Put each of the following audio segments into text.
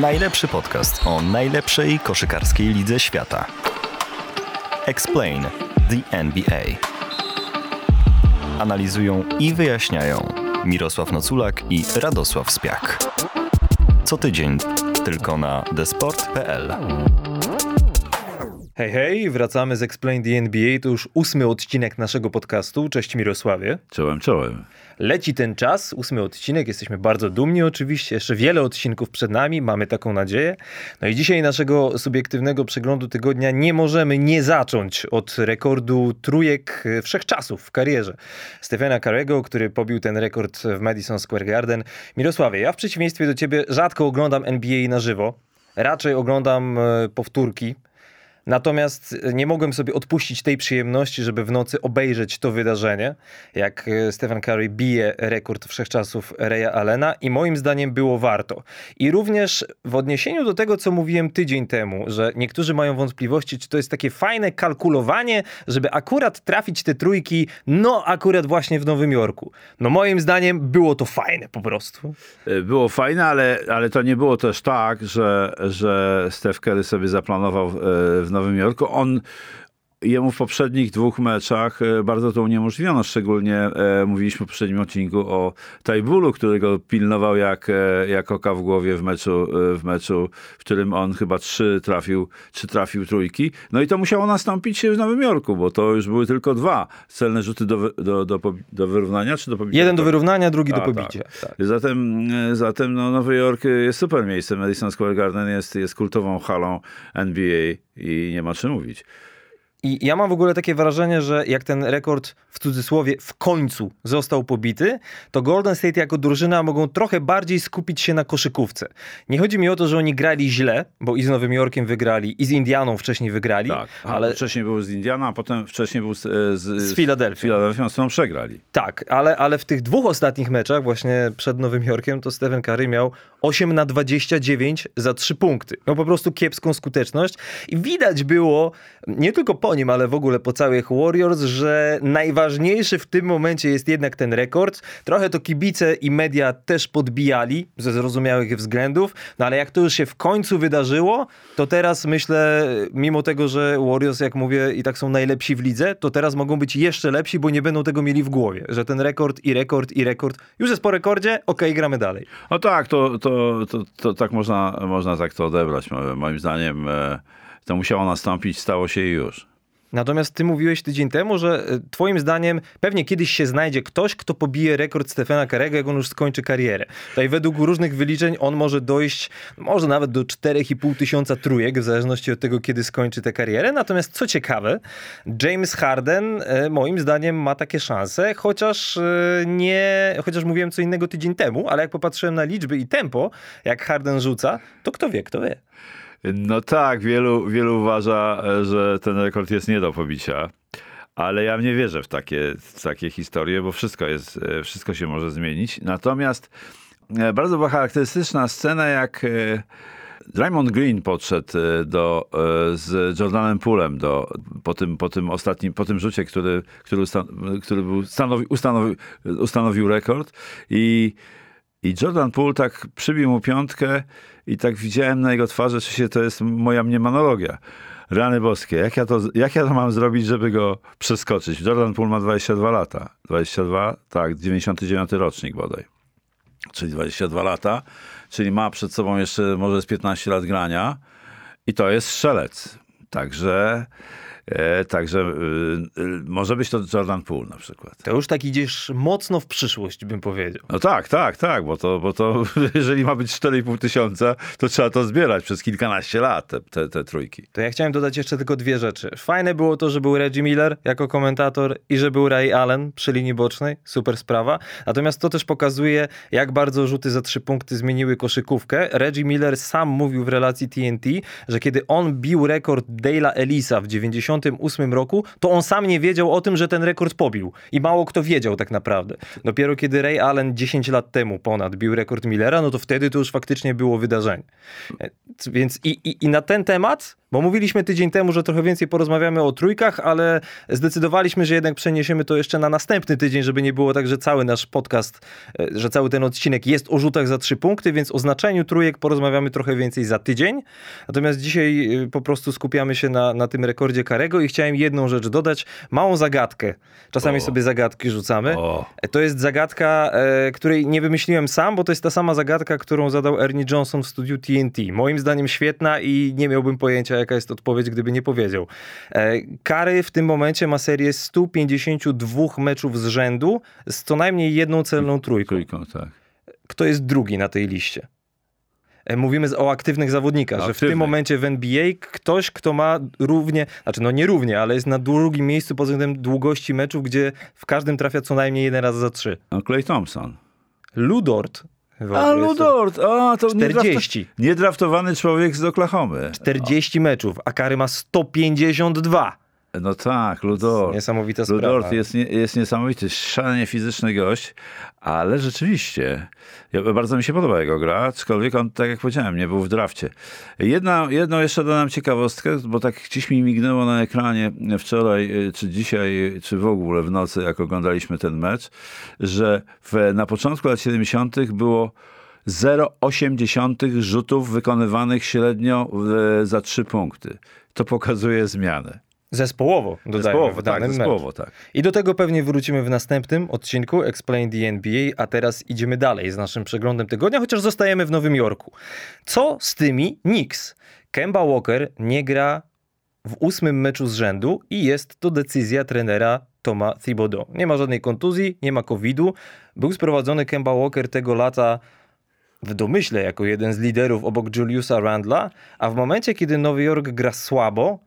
Najlepszy podcast o najlepszej koszykarskiej lidze świata. Explain the NBA. Analizują i wyjaśniają Mirosław Noculak i Radosław Spiak. Co tydzień tylko na desport.pl. Hej, hej, wracamy z Explain the NBA. To już ósmy odcinek naszego podcastu. Cześć Mirosławie. Czołem, czołem. Leci ten czas, ósmy odcinek, jesteśmy bardzo dumni oczywiście, jeszcze wiele odcinków przed nami, mamy taką nadzieję. No i dzisiaj naszego subiektywnego przeglądu tygodnia nie możemy nie zacząć od rekordu trójek wszechczasów w karierze Stefana Carego, który pobił ten rekord w Madison Square Garden. Mirosławie, ja w przeciwieństwie do ciebie rzadko oglądam NBA na żywo, raczej oglądam e, powtórki, Natomiast nie mogłem sobie odpuścić tej przyjemności, żeby w nocy obejrzeć to wydarzenie, jak e, Stephen Curry bije rekord wszechczasów Raya Allena i moim zdaniem było warto. I również w odniesieniu do tego, co mówiłem tydzień temu, że niektórzy mają wątpliwości, czy to jest takie fajne kalkulowanie, żeby akurat trafić te trójki, no akurat właśnie w Nowym Jorku. No moim zdaniem było to fajne po prostu. E, było fajne, ale, ale to nie było też tak, że, że Steph Curry sobie zaplanował e, w Nowym Jorku. On jemu w poprzednich dwóch meczach e, bardzo to uniemożliwiono. Szczególnie e, mówiliśmy w poprzednim odcinku o Tajbulu, którego pilnował jak, e, jak oka w głowie w meczu, e, w meczu, w którym on chyba trzy trafił, trzy trafił trójki. No i to musiało nastąpić w Nowym Jorku, bo to już były tylko dwa celne rzuty do, do, do, do wyrównania, czy do pobicia? Jeden do wyrównania, drugi A, do pobicia. Tak. Tak. Zatem, e, zatem no, Nowy Jork jest super miejscem. Madison Square Garden jest, jest kultową halą NBA i nie ma czym mówić. I ja mam w ogóle takie wrażenie, że jak ten rekord w cudzysłowie w końcu został pobity, to Golden State jako drużyna mogą trochę bardziej skupić się na koszykówce. Nie chodzi mi o to, że oni grali źle, bo i z Nowym Jorkiem wygrali, i z Indianą wcześniej wygrali, Tak, ale wcześniej był z Indiana, a potem wcześniej był z, e, z, z Filadelfią. Filadelfią, z którą przegrali. Tak, ale, ale w tych dwóch ostatnich meczach, właśnie przed Nowym Jorkiem, to Stephen Curry miał 8 na 29 za 3 punkty. Miał po prostu kiepską skuteczność i widać było, nie tylko po nim, ale w ogóle po całych Warriors, że najważniejszy w tym momencie jest jednak ten rekord. Trochę to kibice i media też podbijali ze zrozumiałych względów, no ale jak to już się w końcu wydarzyło, to teraz myślę, mimo tego, że Warriors, jak mówię, i tak są najlepsi w lidze, to teraz mogą być jeszcze lepsi, bo nie będą tego mieli w głowie, że ten rekord i rekord i rekord już jest po rekordzie, okej, gramy dalej. No tak, to, to, to, to tak można, można tak to odebrać. Mo- Moim zdaniem e, to musiało nastąpić, stało się już. Natomiast ty mówiłeś tydzień temu, że e, twoim zdaniem pewnie kiedyś się znajdzie ktoś, kto pobije rekord Stefana Karego, jak on już skończy karierę. Tutaj według różnych wyliczeń on może dojść, może nawet do 4,5 tysiąca trójek, w zależności od tego, kiedy skończy tę karierę. Natomiast co ciekawe, James Harden e, moim zdaniem ma takie szanse, chociaż e, nie, chociaż mówiłem co innego tydzień temu, ale jak popatrzyłem na liczby i tempo, jak Harden rzuca, to kto wie, kto wie. No tak, wielu, wielu uważa, e, że ten rekord jest nie do pobicia. Ale ja nie wierzę w takie, w takie historie, bo wszystko, jest, e, wszystko się może zmienić. Natomiast e, bardzo była charakterystyczna scena, jak Draymond Green podszedł do, z Jordanem Poolem do, po, tym, po tym ostatnim, po tym rzucie, który, który, ustan, który był, stanowi, ustanowił, ustanowił rekord i i Jordan Poole tak przybił mu piątkę i tak widziałem na jego twarzy, czy się to jest moja mnemonologia. Rany boskie, jak ja, to, jak ja to mam zrobić, żeby go przeskoczyć? Jordan Poole ma 22 lata. 22, tak, 99 rocznik bodaj. Czyli 22 lata, czyli ma przed sobą jeszcze może z 15 lat grania i to jest strzelec. Także, także e, e, może być to Jordan Poole na przykład. To już tak idziesz mocno w przyszłość, bym powiedział. No tak, tak, tak, bo to, bo to jeżeli ma być 4,5 tysiąca, to trzeba to zbierać przez kilkanaście lat, te, te, te trójki. To ja chciałem dodać jeszcze tylko dwie rzeczy. Fajne było to, że był Reggie Miller jako komentator i że był Ray Allen przy linii bocznej. Super sprawa. Natomiast to też pokazuje, jak bardzo rzuty za trzy punkty zmieniły koszykówkę. Reggie Miller sam mówił w relacji TNT, że kiedy on bił rekord Dale'a Elisa w 98 roku, to on sam nie wiedział o tym, że ten rekord pobił. I mało kto wiedział tak naprawdę. Dopiero kiedy Ray Allen 10 lat temu ponad bił rekord Millera, no to wtedy to już faktycznie było wydarzenie. E, Więc i, i, i na ten temat Bo mówiliśmy tydzień temu, że trochę więcej porozmawiamy o trójkach, ale zdecydowaliśmy, że jednak przeniesiemy to jeszcze na następny tydzień, żeby nie było tak, że cały nasz podcast, e, że cały ten odcinek jest o rzutach za trzy punkty, więc o znaczeniu trójek porozmawiamy trochę więcej za tydzień. Natomiast dzisiaj e, po prostu skupiamy się na, na tym rekordzie Karego i chciałem jedną rzecz dodać, małą zagadkę. Czasami O. sobie zagadki rzucamy. O. E, To jest zagadka, e, której nie wymyśliłem sam, bo to jest ta sama zagadka, którą zadał Ernie Johnson w studiu TNT. Moim zdaniem świetna i nie miałbym pojęcia, jaka jest odpowiedź, gdyby nie powiedział. E, Kary w tym momencie ma serię 152 meczów z rzędu z co najmniej jedną celną trójką. Trójką, tak. Kto jest drugi na tej liście? E, Mówimy o aktywnych zawodnikach, że w tym momencie w NBA ktoś, kto ma równie, znaczy no nie równie, ale jest na drugim miejscu pod względem długości meczów, gdzie w każdym trafia co najmniej jeden raz za trzy. No, Clay Thompson. Ludort. A, Ludort! A, to 40. Niedrafta- niedraftowany człowiek z Oklahomy. 40 meczów, a Kary ma 152. No tak, Ludort. Niesamowita sprawa. Ludort jest, jest niesamowity, szalenie fizyczny gość, ale rzeczywiście, ja, bardzo mi się podoba jego gra, aczkolwiek on, tak jak powiedziałem, nie był w drafcie. Jedna, jedną jeszcze dodam ciekawostkę, bo tak gdzieś mi mignęło na ekranie wczoraj, y, czy dzisiaj, czy w ogóle w nocy, jak oglądaliśmy ten mecz, że w, na początku lat 70. było 0,8 rzutów wykonywanych średnio za 3 punkty. To pokazuje zmianę. Zespołowo, dodajmy Zespołowo, w danym tak, zespołowo, tak. I do tego pewnie wrócimy w następnym odcinku Explain the NBA, a teraz idziemy dalej z naszym przeglądem tygodnia, chociaż zostajemy w Nowym Jorku. Co z tymi Knicks? Kemba Walker nie gra w ósmym meczu z rzędu i jest to decyzja trenera Toma Thibodeau. Nie ma żadnej kontuzji, nie ma COVID-u. Był sprowadzony Kemba Walker tego lata w domyśle jako jeden z liderów obok Juliusa Randla, a w momencie, kiedy Nowy Jork gra słabo,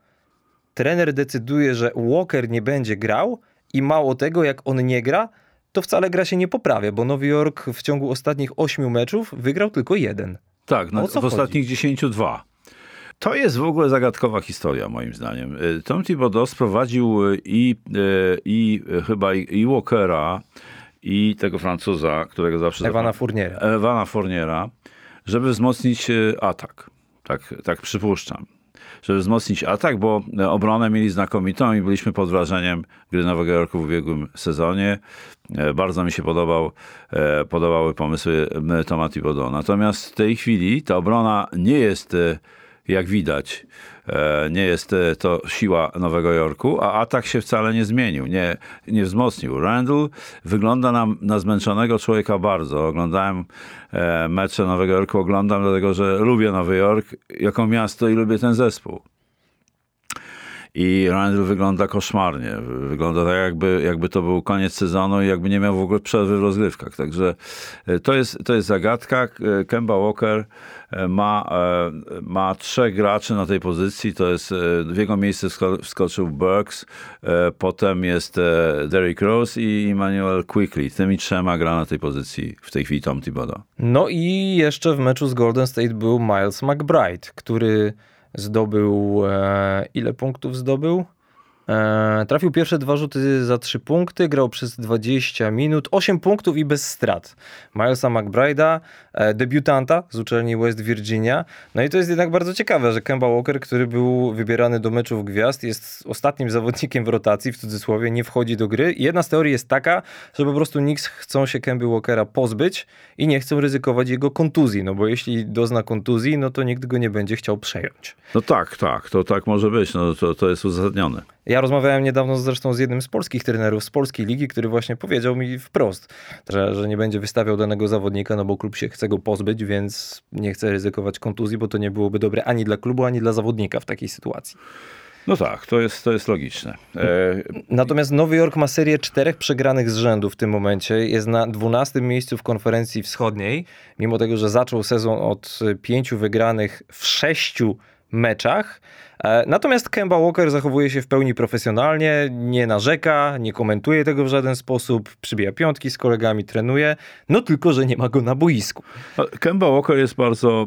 trener decyduje, że Walker nie będzie grał i mało tego, jak on nie gra, to wcale gra się nie poprawia, bo Nowy Jork w ciągu ostatnich ośmiu meczów wygrał tylko jeden. Tak, no, w ostatnich 10 dwa. To jest w ogóle zagadkowa historia, moim zdaniem. Y, Tom Thibodeau sprowadził y, i, y, i chyba i, i Walkera, i tego Francuza, którego zawsze... Ewana Fourniera. Ewana Fourniera, żeby wzmocnić atak. Tak, tak przypuszczam. Żeby wzmocnić atak, bo y, obronę mieli znakomitą i byliśmy pod wrażeniem gry Nowego Jorku w ubiegłym sezonie. E, Bardzo mi się podobał, e, podobały pomysły Toma Thibodeau. Natomiast w tej chwili ta obrona nie jest, e, jak widać, e, nie jest e, to siła Nowego Jorku, a atak się wcale nie zmienił, nie, nie wzmocnił. Randall wygląda na, na zmęczonego człowieka bardzo. Oglądałem e, mecze Nowego Jorku, oglądam dlatego, że lubię Nowy Jork jako miasto i lubię ten zespół. I Randall wygląda koszmarnie. Wygląda tak, jakby, jakby to był koniec sezonu i jakby nie miał w ogóle przerwy w rozgrywkach. Także e, to jest, to jest zagadka. E, Kemba Walker e, ma, ma trzech graczy na tej pozycji. To jest w jego miejsce wsko- wskoczył Burks, potem jest Derrick Rose i Emmanuel Quickly. Tymi trzema gra na tej pozycji w tej chwili Tom Thibodeau. No i jeszcze w meczu z Golden State był Miles McBride, który zdobył. E, ile punktów zdobył? E, trafił pierwsze dwa rzuty za trzy punkty, grał przez 20 minut, 8 punktów i bez strat. Milesa McBride'a, e, debiutanta z uczelni West Virginia. No i to jest jednak bardzo ciekawe, że Kemba Walker, który był wybierany do meczów gwiazd, jest ostatnim zawodnikiem w rotacji, w cudzysłowie, nie wchodzi do gry. I jedna z teorii jest taka, że po prostu Knicks chcą się Kemby Walkera pozbyć i nie chcą ryzykować jego kontuzji, no bo jeśli dozna kontuzji, no to nikt go nie będzie chciał przejąć. No tak, tak, to tak może być. No, to, to jest uzasadnione. Ja rozmawiałem niedawno zresztą z jednym z polskich trenerów z polskiej ligi, który właśnie powiedział mi wprost, że, że nie będzie wystawiał danego zawodnika, no bo klub się chce go pozbyć, więc nie chce ryzykować kontuzji, bo to nie byłoby dobre ani dla klubu, ani dla zawodnika w takiej sytuacji. No tak, to jest, to jest logiczne. E, Natomiast Nowy Jork ma serię czterech przegranych z rzędu w tym momencie. Jest na 12 miejscu w konferencji wschodniej, mimo tego, że zaczął sezon od pięciu wygranych w sześciu meczach. E, Natomiast Kemba Walker zachowuje się w pełni profesjonalnie, nie narzeka, nie komentuje tego w żaden sposób, przybija piątki z kolegami, trenuje, no tylko, że nie ma go na boisku. No, Kemba Walker jest bardzo,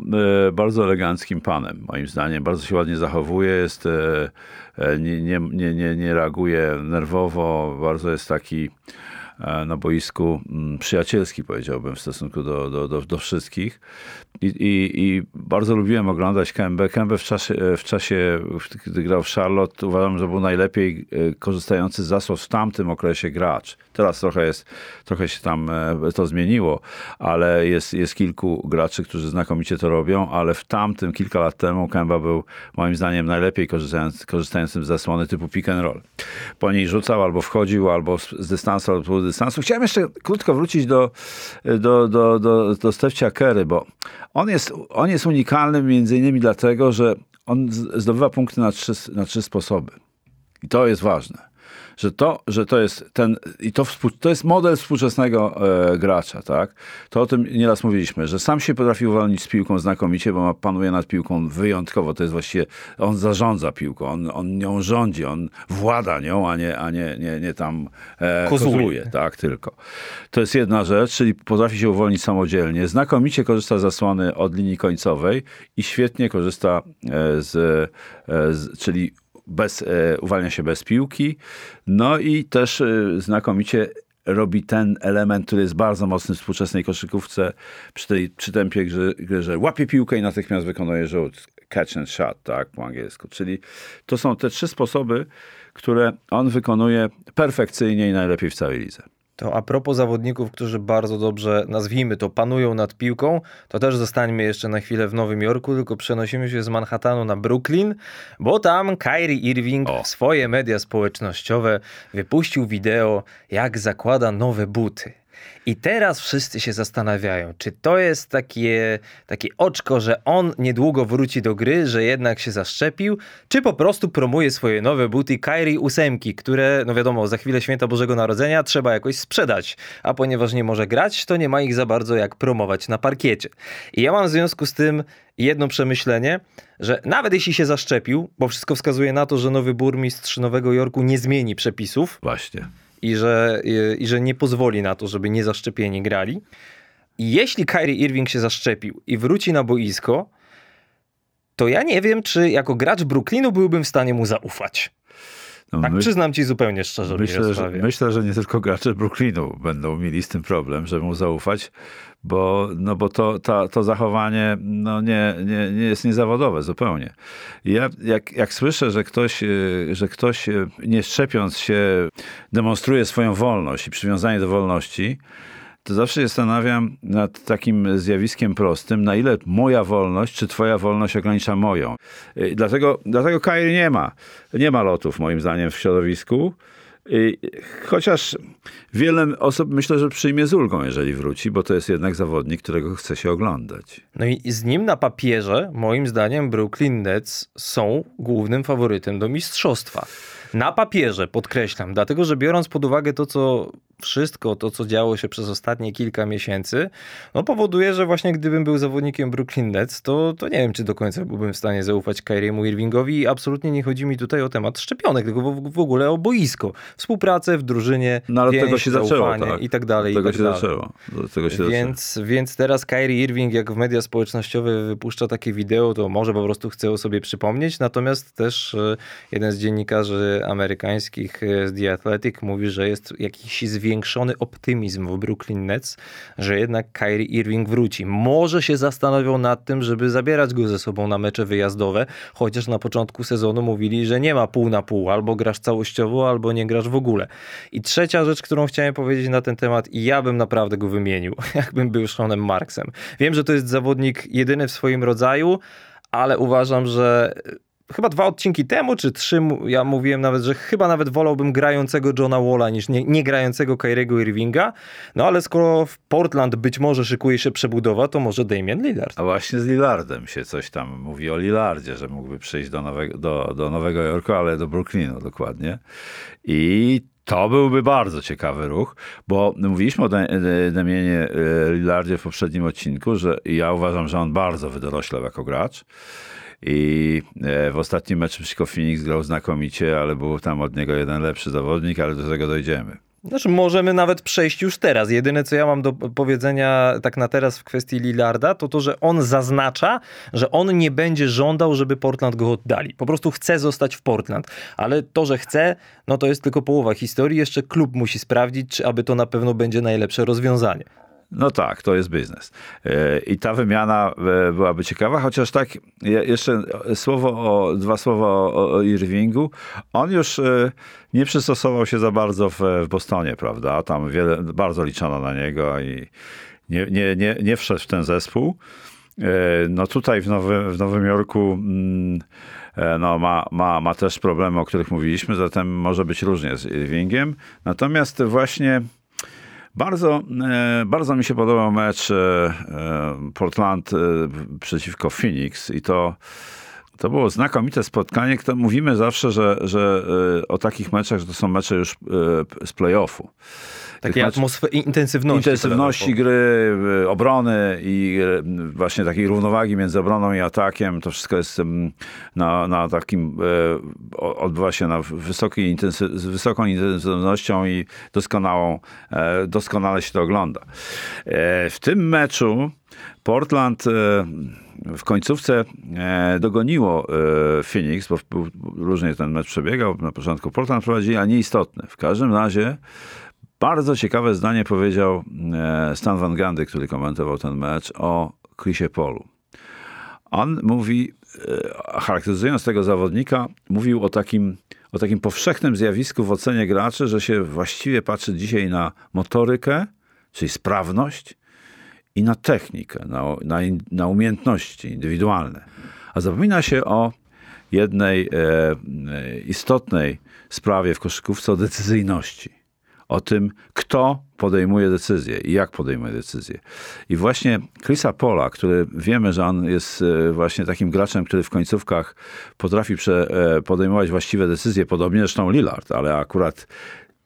e, bardzo eleganckim panem, moim zdaniem. Bardzo się ładnie zachowuje, jest, e, nie, nie, nie, nie, reaguje nerwowo, bardzo jest taki na boisku mm, przyjacielski, powiedziałbym, w stosunku do, do, do, do wszystkich. I, i, I bardzo lubiłem oglądać Kębę. Kębę w czasie, w czasie, gdy grał w Charlotte, uważam, że był najlepiej e, korzystający z zasłon w tamtym okresie gracz. Teraz trochę jest, trochę się tam to zmieniło, ale jest, jest kilku graczy, którzy znakomicie to robią, ale w tamtym, kilka lat temu, Kęba był moim zdaniem najlepiej korzystający, korzystającym z zasłony typu pick and roll. Po niej rzucał albo wchodził, albo z dystansu, albo dystansu. Chciałem jeszcze krótko wrócić do, do, do, do, do Stefcia Kerry, bo on jest, on jest unikalny między innymi dlatego, że on zdobywa punkty na trzy, na trzy sposoby. I to jest ważne że to, że to jest ten, i to, to jest model współczesnego e, gracza, tak? To o tym nieraz mówiliśmy, że sam się potrafi uwolnić z piłką znakomicie, bo ma, panuje nad piłką wyjątkowo, to jest właściwie, on zarządza piłką, on, on nią rządzi, on włada nią, a nie, a nie, nie, nie tam e, tak, tylko. To jest jedna rzecz, czyli potrafi się uwolnić samodzielnie, znakomicie korzysta z zasłony od linii końcowej i świetnie korzysta e, z, e, z czyli bez, e, uwalnia się bez piłki. No i też e, znakomicie robi ten element, który jest bardzo mocny w współczesnej koszykówce przy, tej, przy tempie grze, łapie piłkę i natychmiast wykonuje rzut. Catch and shot, tak po angielsku. Czyli to są te trzy sposoby, które on wykonuje perfekcyjnie i najlepiej w całej lidze. To a propos zawodników, którzy bardzo dobrze, nazwijmy to, panują nad piłką, to też zostańmy jeszcze na chwilę w Nowym Jorku, tylko przenosimy się z Manhattanu na Brooklyn, bo tam Kyrie Irving o. w swoje media społecznościowe wypuścił wideo, jak zakłada nowe buty. I teraz wszyscy się zastanawiają, czy to jest takie, takie oczko, że on niedługo wróci do gry, że jednak się zaszczepił, czy po prostu promuje swoje nowe buty Kyrie ósemki, które, no wiadomo, za chwilę święta Bożego Narodzenia trzeba jakoś sprzedać, a ponieważ nie może grać, to nie ma ich za bardzo jak promować na parkiecie. I ja mam w związku z tym jedno przemyślenie, że nawet jeśli się zaszczepił, bo wszystko wskazuje na to, że nowy burmistrz Nowego Jorku nie zmieni przepisów. Właśnie i że, i, że nie pozwoli na to, żeby niezaszczepieni grali. I jeśli Kyrie Irving się zaszczepił i wróci na boisko, to ja nie wiem, czy jako gracz Brooklynu byłbym w stanie mu zaufać. No, tak, my, przyznam ci zupełnie szczerze. Myślę że, myślę, że nie tylko gracze Brooklynu będą mieli z tym problem, żeby mu zaufać, bo, no bo to, to, to zachowanie no nie, nie, nie jest niezawodowe zupełnie. Ja jak, jak słyszę, że ktoś, e, że ktoś e, nie szczepiąc się demonstruje swoją wolność i przywiązanie do wolności, to zawsze się zastanawiam nad takim zjawiskiem prostym, na ile moja wolność, czy twoja wolność ogranicza moją. E, dlatego, dlatego Kairi nie ma. Nie ma lotów, moim zdaniem, w środowisku. Chociaż wiele osób myślę, że przyjmie z ulgą, jeżeli wróci, bo to jest jednak zawodnik, którego chce się oglądać. No i z nim na papierze, moim zdaniem, Brooklyn Nets są głównym faworytem do mistrzostwa. Na papierze, podkreślam, dlatego że biorąc pod uwagę to, co wszystko to, co działo się przez ostatnie kilka miesięcy, no powoduje, że właśnie gdybym był zawodnikiem Brooklyn Nets, to, to nie wiem, czy do końca byłbym w stanie zaufać Kyriemu Irvingowi i absolutnie nie chodzi mi tutaj o temat szczepionek, tylko w, w ogóle o boisko. Współpracę w drużynie, No ale tego się zaczęło, tak. i tak dalej. Tego tak się dalej. zaczęło. Tego się więc, zaczęło. więc teraz Kyrie Irving, jak w media społecznościowe wypuszcza takie wideo, to może po prostu chce o sobie przypomnieć, natomiast też e, jeden z dziennikarzy amerykańskich e, z The Athletic mówi, że jest jakiś związek zwiększony optymizm w Brooklyn Nets, że jednak Kyrie Irving wróci. Może się zastanowią nad tym, żeby zabierać go ze sobą na mecze wyjazdowe, chociaż na początku sezonu mówili, że nie ma pół na pół, albo grasz całościowo, albo nie grasz w ogóle. I trzecia rzecz, którą chciałem powiedzieć na ten temat, i ja bym naprawdę go wymienił, jakbym był Seanem Marksem. Wiem, że to jest zawodnik jedyny w swoim rodzaju, ale uważam, że chyba dwa odcinki temu, czy trzy, ja mówiłem nawet, że chyba nawet wolałbym grającego Johna Walla niż nie, nie grającego Kyriego Irvinga. No ale skoro w Portland być może szykuje się przebudowa, to może Damian Lillard. A właśnie z Lillardem się coś tam mówi o Lillardzie, że mógłby przyjść do Nowego, do, do Nowego Jorku, ale do Brooklynu dokładnie. I to byłby bardzo ciekawy ruch, bo mówiliśmy o Damienie e, Lillardzie w poprzednim odcinku, że ja uważam, że on bardzo wydoroślał jako gracz i e, w ostatnim meczu przeciwko Phoenix grał znakomicie, ale był tam od niego jeden lepszy zawodnik, ale do tego dojdziemy. Znaczy, możemy nawet przejść już teraz. Jedyne, co ja mam do powiedzenia tak na teraz w kwestii Lillarda, to to, że on zaznacza, że on nie będzie żądał, żeby Portland go oddali. Po prostu chce zostać w Portland. Ale to, że chce, no to jest tylko połowa historii. Jeszcze klub musi sprawdzić, czy aby to na pewno będzie najlepsze rozwiązanie. No tak, to jest biznes. E, I ta wymiana e, byłaby ciekawa, chociaż tak, jeszcze słowo o, dwa słowa o, Irvingu. On już e, nie przystosował się za bardzo w, w Bostonie, prawda? Tam wiele, bardzo liczono na niego i nie, nie, nie, nie wszedł w ten zespół. No tutaj w, Nowy, w Nowym Jorku mm, no, ma, ma, ma też problemy, o których mówiliśmy, zatem może być różnie z Irvingiem. Natomiast właśnie bardzo, e, bardzo mi się podobał mecz e, e, Portland przeciwko Phoenix i to to było znakomite spotkanie. Mówimy zawsze, że, że o takich meczach, że to są mecze już z playoffu. Takiej atmosfery, intensywności. Intensywności gry, obrony i właśnie takiej równowagi między obroną i atakiem. To wszystko jest na, na takim, e, odbywa się na wysokiej intensyw, z wysoką intensywnością i doskonałą, e, doskonale się to ogląda. E, w tym meczu Portland w końcówce dogoniło Phoenix, bo różnie ten mecz przebiegał. Na początku Portland prowadzi, a nieistotne. W każdym razie bardzo ciekawe zdanie powiedział e, Stan Van Gundy, który komentował ten mecz o Chrisie Polu. On mówi, e, charakteryzując tego zawodnika, mówił o takim, o takim powszechnym zjawisku w ocenie graczy, że się właściwie patrzy dzisiaj na motorykę, czyli sprawność, i na technikę, na, na, na umiejętności indywidualne. A zapomina się o jednej e, e istotnej sprawie w koszykówce, o decyzyjności o tym, kto podejmuje decyzje i jak podejmuje decyzje. I właśnie Chrisa Pola, który wiemy, że on jest e, właśnie takim graczem, który w końcówkach potrafi e, podejmować właściwe decyzje, podobnie zresztą Lillard, ale akurat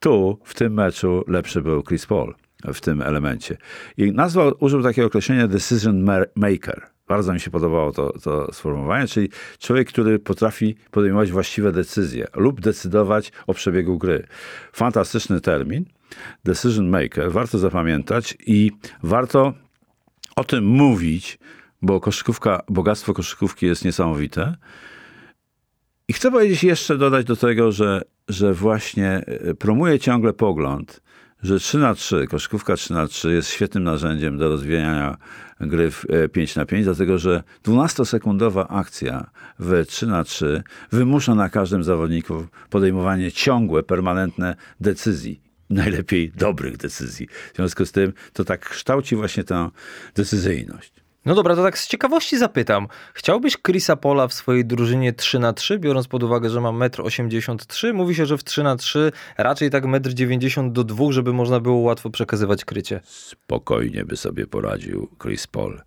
tu, w tym meczu lepszy był Chris Paul w tym elemencie. I nazwał, użył takiego określenia decision maker. Bardzo mi się podobało to, to sformułowanie, czyli człowiek, który potrafi podejmować właściwe decyzje lub decydować o przebiegu gry. Fantastyczny termin. Decision maker, warto zapamiętać i warto o tym mówić, bo koszykówka, bogactwo koszykówki jest niesamowite. I chcę powiedzieć jeszcze, dodać do tego, że, że właśnie e, promuje ciągle pogląd, że 3 na 3, koszykówka 3 na 3 jest świetnym narzędziem do rozwijania gry w 5 e, na 5, dlatego że 12-sekundowa akcja w 3 na 3 wymusza na każdym zawodniku podejmowanie ciągłe, permanentne decyzji. Najlepiej dobrych decyzji. W związku z tym to tak kształci właśnie tę decyzyjność. No dobra, to tak z ciekawości zapytam. Chciałbyś Chrisa Pola w swojej drużynie 3 na 3 biorąc pod uwagę, że ma 1,83 m? Mówi się, że w 3 na 3 raczej tak 1,90 m do 2, żeby można było łatwo przekazywać krycie. Spokojnie by sobie poradził Chris Paul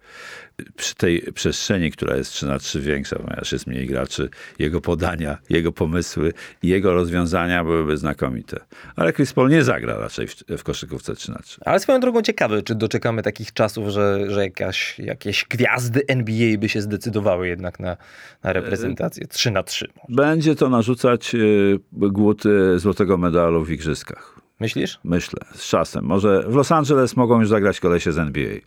przy tej przestrzeni, która jest 3 na 3 większa, ponieważ jest mniej graczy, jego podania, jego pomysły i jego rozwiązania byłyby znakomite. Ale Chris Paul nie zagra raczej w, w koszykówce 3 na 3. Ale swoją drogą ciekawe, czy doczekamy takich czasów, że, że jakaś, jakieś gwiazdy NBA by się zdecydowały jednak na, na reprezentację 3 na 3. Będzie to narzucać y, głód y, złotego medalu w igrzyskach. Myślisz? Myślę, z czasem. Może w Los Angeles mogą już zagrać kolesie z NBA.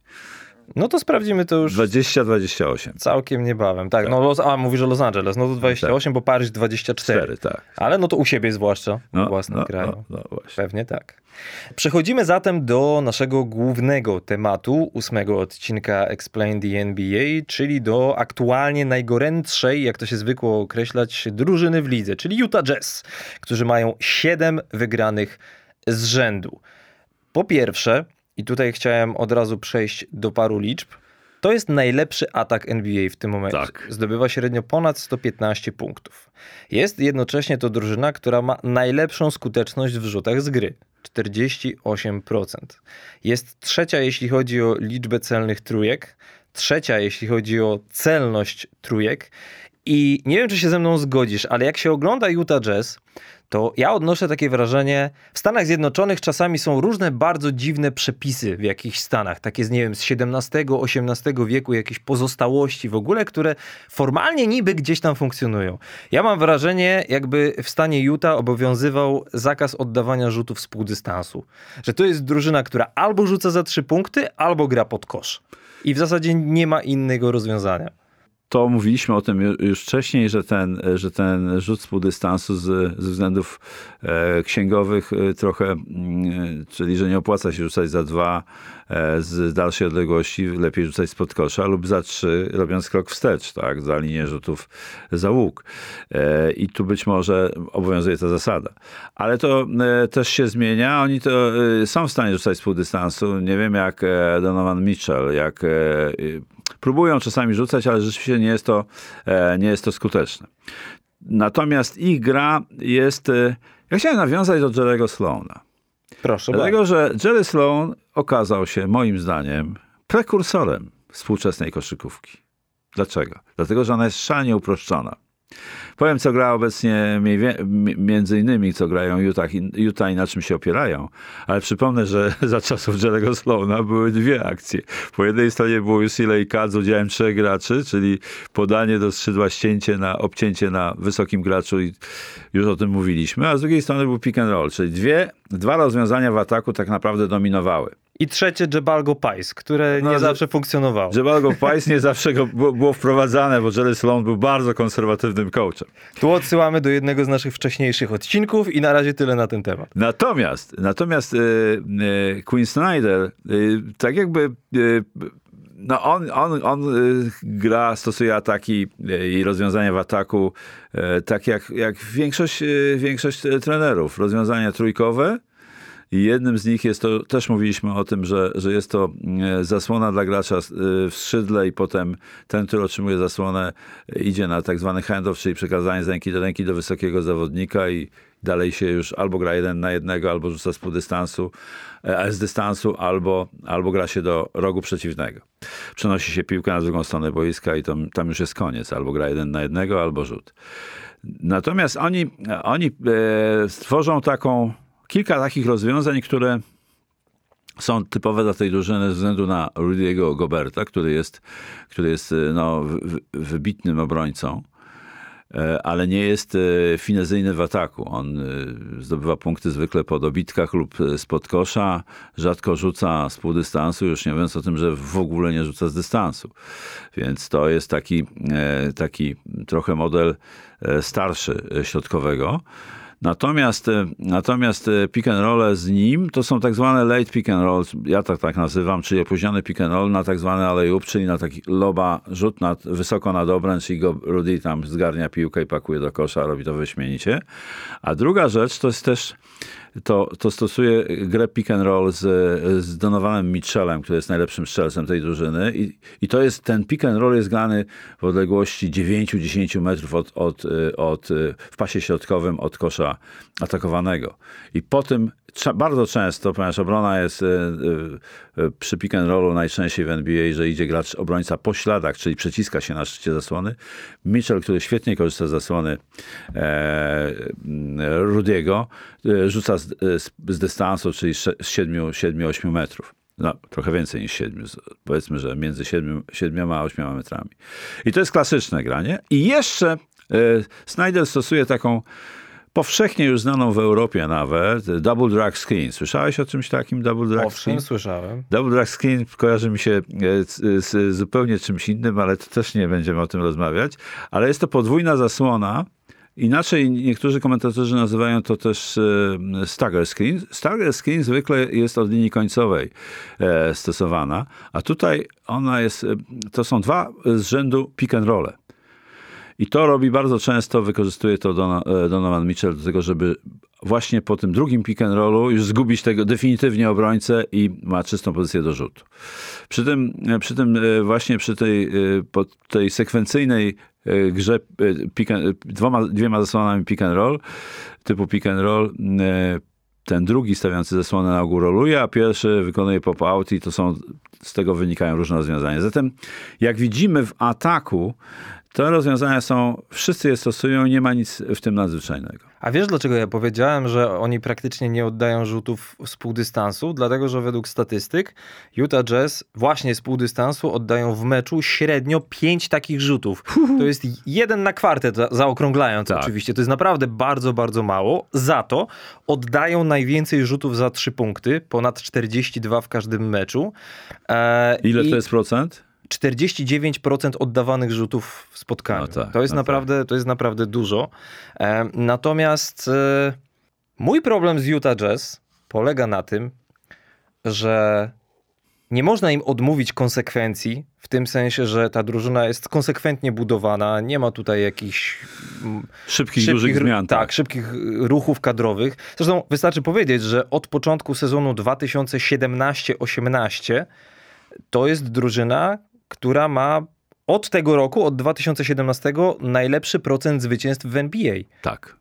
No to sprawdzimy to już. 20-28. Całkiem niebawem. Tak, tak. no Los, a mówisz, że Los Angeles, no to 28, tak. bo Paryż 24. 4, tak. Ale no to u siebie zwłaszcza, no, w własnym no, kraju. No, no Pewnie tak. Przechodzimy zatem do naszego głównego tematu, ósmego odcinka Explain the NBA, czyli do aktualnie najgorętszej, jak to się zwykło określać, drużyny w lidze, czyli Utah Jazz, którzy mają 7 wygranych z rzędu. Po pierwsze, i tutaj chciałem od razu przejść do paru liczb. To jest najlepszy atak NBA w tym momencie. Tak. Zdobywa średnio ponad 115 punktów. Jest jednocześnie to drużyna, która ma najlepszą skuteczność w rzutach z gry. 48%. Jest trzecia, jeśli chodzi o liczbę celnych trójek, trzecia, jeśli chodzi o celność trójek. I nie wiem, czy się ze mną zgodzisz, ale jak się ogląda Utah Jazz, to ja odnoszę takie wrażenie, w Stanach Zjednoczonych czasami są różne bardzo dziwne przepisy w jakichś stanach, takie z, nie wiem, z XVII, XVIII wieku, jakieś pozostałości w ogóle, które formalnie niby gdzieś tam funkcjonują. Ja mam wrażenie, jakby w stanie Utah obowiązywał zakaz oddawania rzutów z półdystansu. Że to jest drużyna, która albo rzuca za trzy punkty, albo gra pod kosz. I w zasadzie nie ma innego rozwiązania to mówiliśmy o tym już wcześniej, że ten, że ten rzut z półdystansu z, ze względów e, księgowych e, trochę, mm, e, czyli że nie opłaca się rzucać za dwa z dalszej odległości, lepiej rzucać spod kosza lub za trzy, robiąc krok wstecz, tak, za linię rzutów za łuk. I tu być może obowiązuje ta zasada. Ale to też się zmienia. Oni to są w stanie rzucać z półdystansu. Nie wiem jak Donovan Mitchell, jak próbują czasami rzucać, ale rzeczywiście nie jest to, e, nie jest to skuteczne. Natomiast ich gra jest... E, ja chciałem nawiązać do Jerry'ego Sloana. Proszę Dlatego, że Jerry Sloan okazał się, moim zdaniem, prekursorem współczesnej koszykówki. Dlaczego? Dlatego, że ona jest szalenie uproszczona. Powiem, co gra obecnie, między innymi, co grają Utah, Utah i na czym się opierają, ale przypomnę, że za czasów Jerego Slowna były dwie akcje. Po jednej stronie było UCLA Card z udziałem trzech graczy, czyli podanie do skrzydła, ścięcie na, obcięcie na wysokim graczu i już o tym mówiliśmy, a z drugiej strony był pick and roll, czyli dwie, dwa rozwiązania w ataku tak naprawdę dominowały. I trzecie Jebalgo Pais, które no, nie zawsze funkcjonowało. Jebalgo Pais nie zawsze go było wprowadzane, bo Jerry Sloan był bardzo konserwatywnym coachem. Tu odsyłamy do jednego z naszych wcześniejszych odcinków i na razie tyle na ten temat. Natomiast, natomiast e, e, Queen Snyder, e, tak jakby no on, on, on gra, stosuje ataki i rozwiązania w ataku, tak jak, jak większość, większość trenerów. Rozwiązania trójkowe, i jednym z nich jest to, też mówiliśmy o tym, że, że jest to e, zasłona dla gracza e, w skrzydle i potem ten, który otrzymuje zasłonę idzie na tak zwany handoff, czyli przekazanie z ręki do ręki do wysokiego zawodnika i dalej się już albo gra jeden na jednego, albo rzuca z dystansu, e, z dystansu, albo, albo gra się do rogu przeciwnego. Przenosi się piłkę na drugą stronę boiska i to, tam już jest koniec. Albo gra jeden na jednego, albo rzut. Natomiast oni, oni stworzą taką kilka takich rozwiązań, które są typowe dla tej drużyny ze względu na Rudy'ego Goberta, który jest, który jest no, wybitnym obrońcą, e, ale nie jest e, finezyjny w ataku. On e, zdobywa punkty zwykle po dobitkach lub spod kosza, rzadko rzuca z półdystansu, już nie mówiąc o tym, że w ogóle nie rzuca z dystansu. Więc to jest taki, taki trochę model starszy środkowego. Natomiast, e, natomiast e, pick and roll z nim to są tak zwane late pick and roll, ja tak, tak nazywam, czyli opóźniony pick and roll na tak zwany alley czyli na taki loba, rzut nad, wysoko nad obręcz i go Rudy tam zgarnia piłkę i pakuje do kosza, robi to wyśmienicie. A druga rzecz to jest też to, to stosuje grę pick and roll z, z Donovanem Mitchellem, który jest najlepszym strzelcem tej drużyny i, i to jest, ten pick and roll jest grany w odległości 9-10 metrów od, od, od, w pasie środkowym od kosza atakowanego. I po tym bardzo często, ponieważ obrona jest e, e, e, przy pick and rollu najczęściej w NBA, że idzie gracz obrońca po śladach, czyli przeciska się na szczycie zasłony. Mitchell, który świetnie korzysta z zasłony Rudiego, rzuca z, z, z dystansu, czyli z 7-8 metrów. No, trochę więcej niż 7, powiedzmy, że między 7, 7 a 8 metrami. I to jest klasyczne granie. I jeszcze Snyder stosuje taką powszechnie już znaną w Europie nawet, double drag skin. Słyszałeś o czymś takim, double drag Owszem, skin? słyszałem. Double drag skin kojarzy mi się e, z, z zupełnie czymś innym, ale to też nie będziemy o tym rozmawiać. Ale jest to podwójna zasłona, Inaczej niektórzy komentatorzy nazywają to też e, stagger screen. Stagger screen zwykle jest od linii końcowej e, stosowana, a tutaj ona jest, to są dwa z rzędu pick and roll. I to robi bardzo często, wykorzystuje to e, Donovan Mitchell do tego, żeby właśnie po tym drugim pick and rollu już zgubić tego definitywnie obrońcę i ma czystą pozycję do rzutu. Przy tym, e, przy tym e, właśnie przy tej, tej sekwencyjnej grze pick and, dwoma, dwiema zasłonami pick and roll, typu pick and roll, ten drugi stawiający zasłonę na ogół roluje, a pierwszy wykonuje pop-out i to są, z tego wynikają różne rozwiązania. Zatem jak widzimy w ataku, Te rozwiązania są, wszyscy je stosują, nie ma nic w tym nadzwyczajnego. A wiesz dlaczego ja powiedziałem, że oni praktycznie nie oddają rzutów z półdystansu? Dlatego, że według statystyk Utah Jazz właśnie z półdystansu oddają w meczu średnio 5 takich rzutów. To jest jeden na kwartet, za- zaokrąglając Tak. oczywiście. To jest naprawdę bardzo, bardzo mało. Za to oddają najwięcej rzutów za 3 punkty, ponad 42 w każdym meczu. E, Ile i- to jest procent? 49% oddawanych rzutów w spotkaniu. No tak, to, jest no naprawdę, to jest naprawdę dużo. E, natomiast e, mój problem z Utah Jazz polega na tym, że nie można im odmówić konsekwencji, w tym sensie, że ta drużyna jest konsekwentnie budowana, nie ma tutaj jakichś mm, Szybkich, dużych zmian. tak, szybkich ruchów kadrowych. Zresztą wystarczy powiedzieć, że od początku sezonu 2017-18 to jest drużyna, która ma od tego roku, od 2017, najlepszy procent zwycięstw w NBA. tak.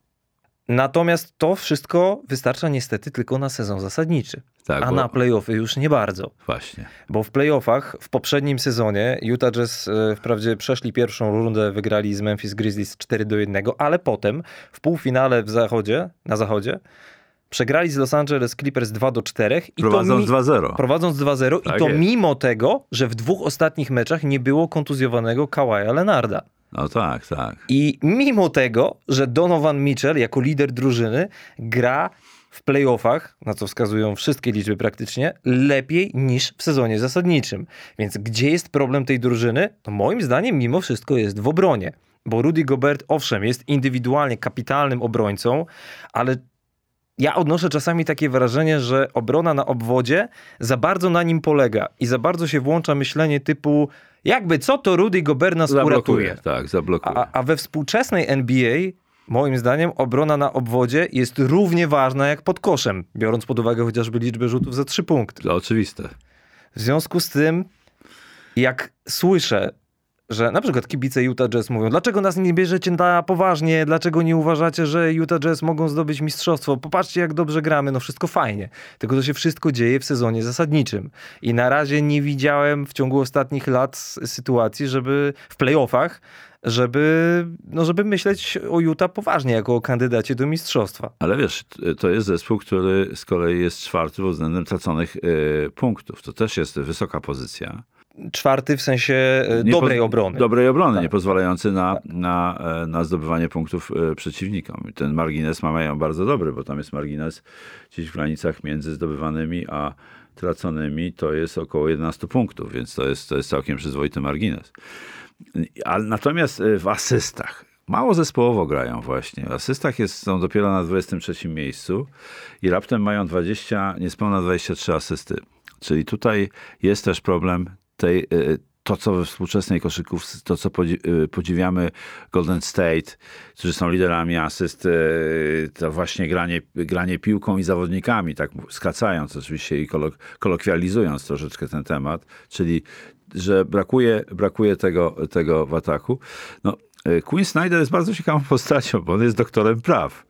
Natomiast to wszystko wystarcza niestety tylko na sezon zasadniczy. tak a bo- na playoffy już nie bardzo. Właśnie. Bo w playoffach w poprzednim sezonie Utah Jazz e, wprawdzie przeszli pierwszą rundę, wygrali z Memphis Grizzlies 4 do 1, ale potem w półfinale w zachodzie, na zachodzie przegrali z Los Angeles Clippers 2 do 4 i Prowadząc to mi... 2-0. prowadząc 2-0 Tak i to jest. mimo tego, że w dwóch ostatnich meczach nie było kontuzjowanego Kawaja Leonarda. No tak, tak. I mimo tego, że Donovan Mitchell jako lider drużyny gra w playoffach, na co wskazują wszystkie liczby praktycznie, lepiej niż w sezonie zasadniczym. Więc gdzie jest problem tej drużyny? To moim zdaniem mimo wszystko jest w obronie. Bo Rudy Gobert, owszem, jest indywidualnie kapitalnym obrońcą, ale ja odnoszę czasami takie wrażenie, że obrona na obwodzie za bardzo na nim polega i za bardzo się włącza myślenie typu jakby co to Rudy Gobert nas Zablokuje. uratuje. Tak, zablokuje. A, a we współczesnej NBA, moim zdaniem, obrona na obwodzie jest równie ważna jak pod koszem, biorąc pod uwagę chociażby liczbę rzutów za trzy punkty. To oczywiste. W związku z tym, jak słyszę, że na przykład kibice Utah Jazz mówią, dlaczego nas nie bierzecie na poważnie, dlaczego nie uważacie, że Utah Jazz mogą zdobyć mistrzostwo, popatrzcie jak dobrze gramy, no wszystko fajnie. Tylko to się wszystko dzieje w sezonie zasadniczym. I na razie nie widziałem w ciągu ostatnich lat sytuacji, żeby w playoffach, żeby, no żeby myśleć o Utah poważnie, jako o kandydacie do mistrzostwa. Ale wiesz, to jest zespół, który z kolei jest czwarty pod względem traconych y, punktów. To też jest wysoka pozycja. Czwarty w sensie e, Nie dobrej obrony. Dobrej obrony, Tak. nie pozwalający na, na, e, na zdobywanie punktów e, przeciwnikom. I ten margines ma mają bardzo dobry, bo tam jest margines gdzieś w granicach między zdobywanymi a traconymi, to jest około 11 punktów, więc to jest, to jest całkiem przyzwoity margines. Ale natomiast w asystach. Mało zespołowo grają właśnie. W asystach jest, są dopiero na 23 miejscu i raptem mają 20, niespełna 23 asysty. Czyli tutaj jest też problem tej, y, to, co we współczesnej koszykówce, to, co y, podziwiamy Golden State, którzy są liderami asyst, y, to właśnie granie, granie piłką i zawodnikami, tak skracając oczywiście i kolok- kolokwializując troszeczkę ten temat, czyli że brakuje, brakuje tego, tego w ataku. No, Quinn Snyder jest bardzo ciekawą postacią, bo on jest doktorem praw.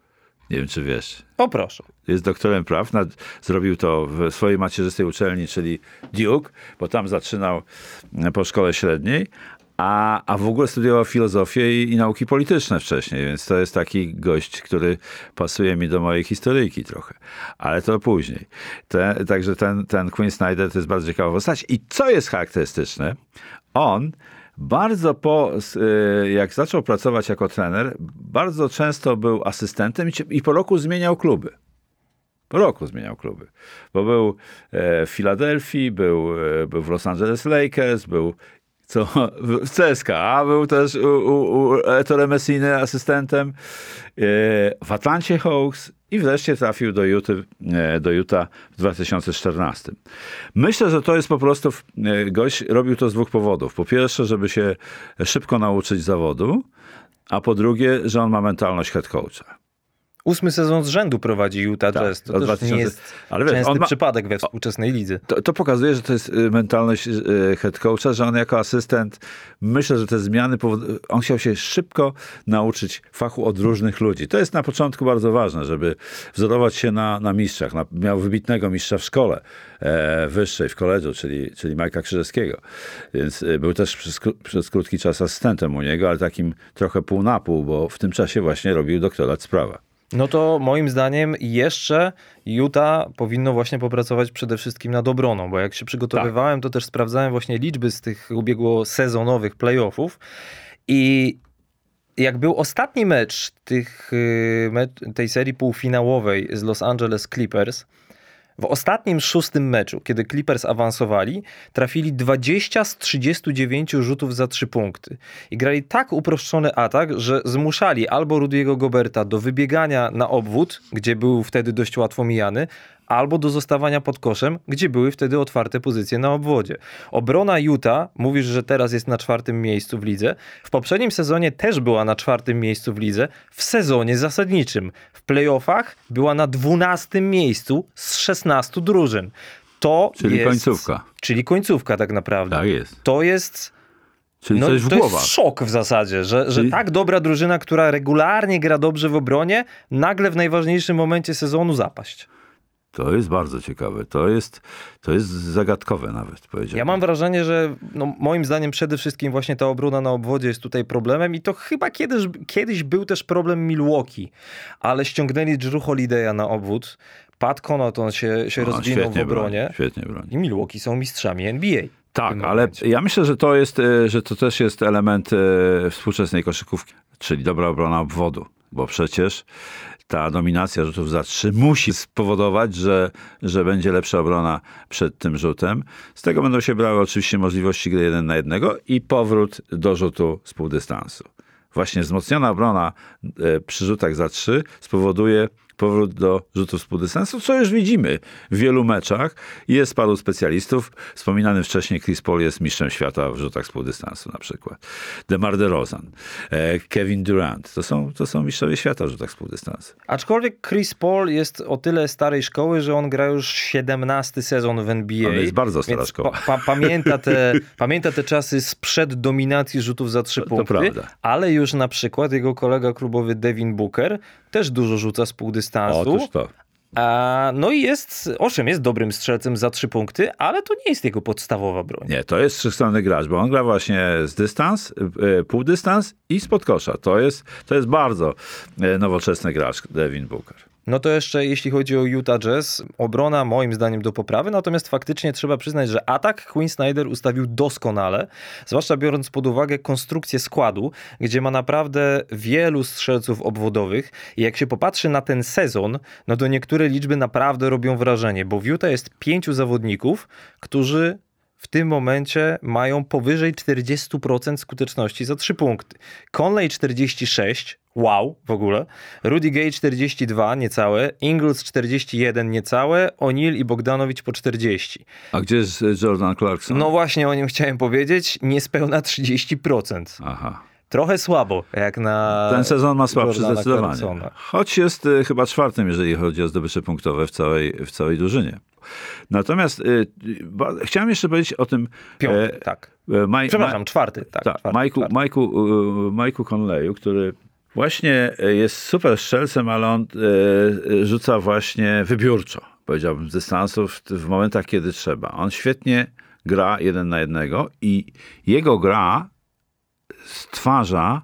Nie wiem, czy wiesz O proszę. Jest doktorem praw. Nad, zrobił to w swojej macierzystej uczelni, czyli Duke, bo tam zaczynał po szkole średniej, a, a w ogóle studiował filozofię i, i nauki polityczne wcześniej, więc to jest taki gość, który pasuje mi do mojej historyjki trochę. Ale to później. Te, także ten, ten Quinn Snyder to jest bardzo ciekawa postać. I co jest charakterystyczne? On bardzo po, y, jak zaczął pracować jako trener, bardzo często był asystentem i po roku zmieniał kluby. Roku zmieniał kluby. Bo był e, w Filadelfii, był, e, był w Los Angeles Lakers, był co, w CSKA, był też u, u, u Ettore Messiny asystentem, e, w Atlancie Hawks i wreszcie trafił do Utah, do Utah w 2014. Myślę, że to jest po prostu, gość robił to z dwóch powodów. Po pierwsze, żeby się szybko nauczyć zawodu, a po drugie, że on ma mentalność head coacha. Ósmy sezon z rzędu prowadzi Utah Tak, Jazz. To też 2000 nie jest ale wiesz, częsty ma- przypadek we współczesnej lidze. To, to pokazuje, że to jest y, mentalność y, head coacha, że on jako asystent, myślę, że te zmiany, powod- on chciał się szybko nauczyć fachu od różnych ludzi. To jest na początku bardzo ważne, żeby wzorować się na, na mistrzach. Na, miał wybitnego mistrza w szkole e, wyższej, w koledżu, czyli, czyli Majka Krzyżewskiego. Więc y, był też przez, przez krótki czas asystentem u niego, ale takim trochę pół na pół, bo w tym czasie właśnie robił doktorat z prawa. No to moim zdaniem jeszcze Utah powinno właśnie popracować przede wszystkim nad obroną, bo jak się przygotowywałem, to też sprawdzałem właśnie liczby z tych ubiegłosezonowych playoffów i jak był ostatni mecz tych, y, tej serii półfinałowej z Los Angeles Clippers, w ostatnim szóstym meczu, kiedy Clippers awansowali, trafili 20 z 39 rzutów za 3 punkty. I grali tak uproszczony atak, że zmuszali albo Rudiego Goberta do wybiegania na obwód, gdzie był wtedy dość łatwo mijany, albo do zostawania pod koszem, gdzie były wtedy otwarte pozycje na obwodzie. Obrona Utah, mówisz, że teraz jest na czwartym miejscu w lidze. W poprzednim sezonie też była na czwartym miejscu w lidze, w sezonie zasadniczym. W playoffach była na dwunastym miejscu z 16 drużyn. To Czyli jest, końcówka. Czyli końcówka tak naprawdę. Tak jest. To jest Czyli no, to głowach. jest szok w zasadzie, że, że Czyli- tak dobra drużyna, która regularnie gra dobrze w obronie, nagle w najważniejszym momencie sezonu zapaść. To jest bardzo ciekawe. To jest, to jest zagadkowe nawet, powiedziałbym. Ja mam wrażenie, że no, moim zdaniem przede wszystkim właśnie ta obrona na obwodzie jest tutaj problemem i to chyba kiedyś, kiedyś był też problem Milwaukee, ale ściągnęli Drew Holiday'a na obwód, Pat Connaughton się, się O, rozwinął w obronie Broni, świetnie broni. i Milwaukee są mistrzami NBA. Tak, ale ja myślę, że to jest, e, że to też jest element e, współczesnej koszykówki, czyli dobra obrona obwodu, bo przecież ta dominacja rzutów za trzy musi spowodować, że, że będzie lepsza obrona przed tym rzutem. Z tego będą się brały oczywiście możliwości gry jeden na jednego i powrót do rzutu z półdystansu. Właśnie wzmocniona obrona e, przy rzutach za trzy spowoduje powrót do rzutów z półdystansu, co już widzimy w wielu meczach. Jest paru specjalistów. Wspominany wcześniej Chris Paul jest mistrzem świata w rzutach z półdystansu na przykład. DeMar DeRozan, e, Kevin Durant. To są, to są mistrzowie świata w rzutach z półdystansu. Aczkolwiek Chris Paul jest o tyle starej szkoły, że on gra już 17 sezon w NBA. On jest bardzo stara szkoła. Pa, pa, pamięta, te, pamięta te czasy sprzed dominacji rzutów za trzy To- to punkty, prawda. ale już na przykład jego kolega klubowy Devin Booker też dużo rzuca z półdystansu. Otóż to. A, no i jest, owszem, jest dobrym strzelcem za trzy punkty, ale to nie jest jego podstawowa broń. Nie, to jest wszechstronny gracz, bo on gra właśnie z dystans, e, półdystans i spod kosza. To jest, to jest bardzo e, nowoczesny gracz, Devin Booker. No to jeszcze jeśli chodzi o Utah Jazz, obrona moim zdaniem do poprawy, natomiast faktycznie trzeba przyznać, że atak Quinn Snyder ustawił doskonale, zwłaszcza biorąc pod uwagę konstrukcję składu, gdzie ma naprawdę wielu strzelców obwodowych. I jak się popatrzy na ten sezon, no to niektóre liczby naprawdę robią wrażenie, bo w Utah jest pięciu zawodników, którzy w tym momencie mają powyżej 40% skuteczności za 3 punkty. Conley 46, wow w ogóle, Rudy Gay 42 niecałe, Ingles 41 niecałe, O'Neal i Bogdanowicz po 40. A gdzie jest Jordan Clarkson? No właśnie o nim chciałem powiedzieć, niespełna 30%. Aha. Trochę słabo, jak na Ten sezon ma słabszy Jordana zdecydowanie. Clarksona. Choć jest e, chyba czwartym, jeżeli chodzi o zdobycze punktowe w całej, w całej drużynie. Natomiast ba, chciałem jeszcze powiedzieć o tym. Piąty, e, tak. e, Maj, Przepraszam, czwarty, tak. tak, czwarty, Majku, czwarty. Majku, Majku Conleyu, który właśnie jest super strzelcem, ale on e, rzuca właśnie wybiórczo, powiedziałbym, z dystansów w momentach, kiedy trzeba. On świetnie gra jeden na jednego i jego gra stwarza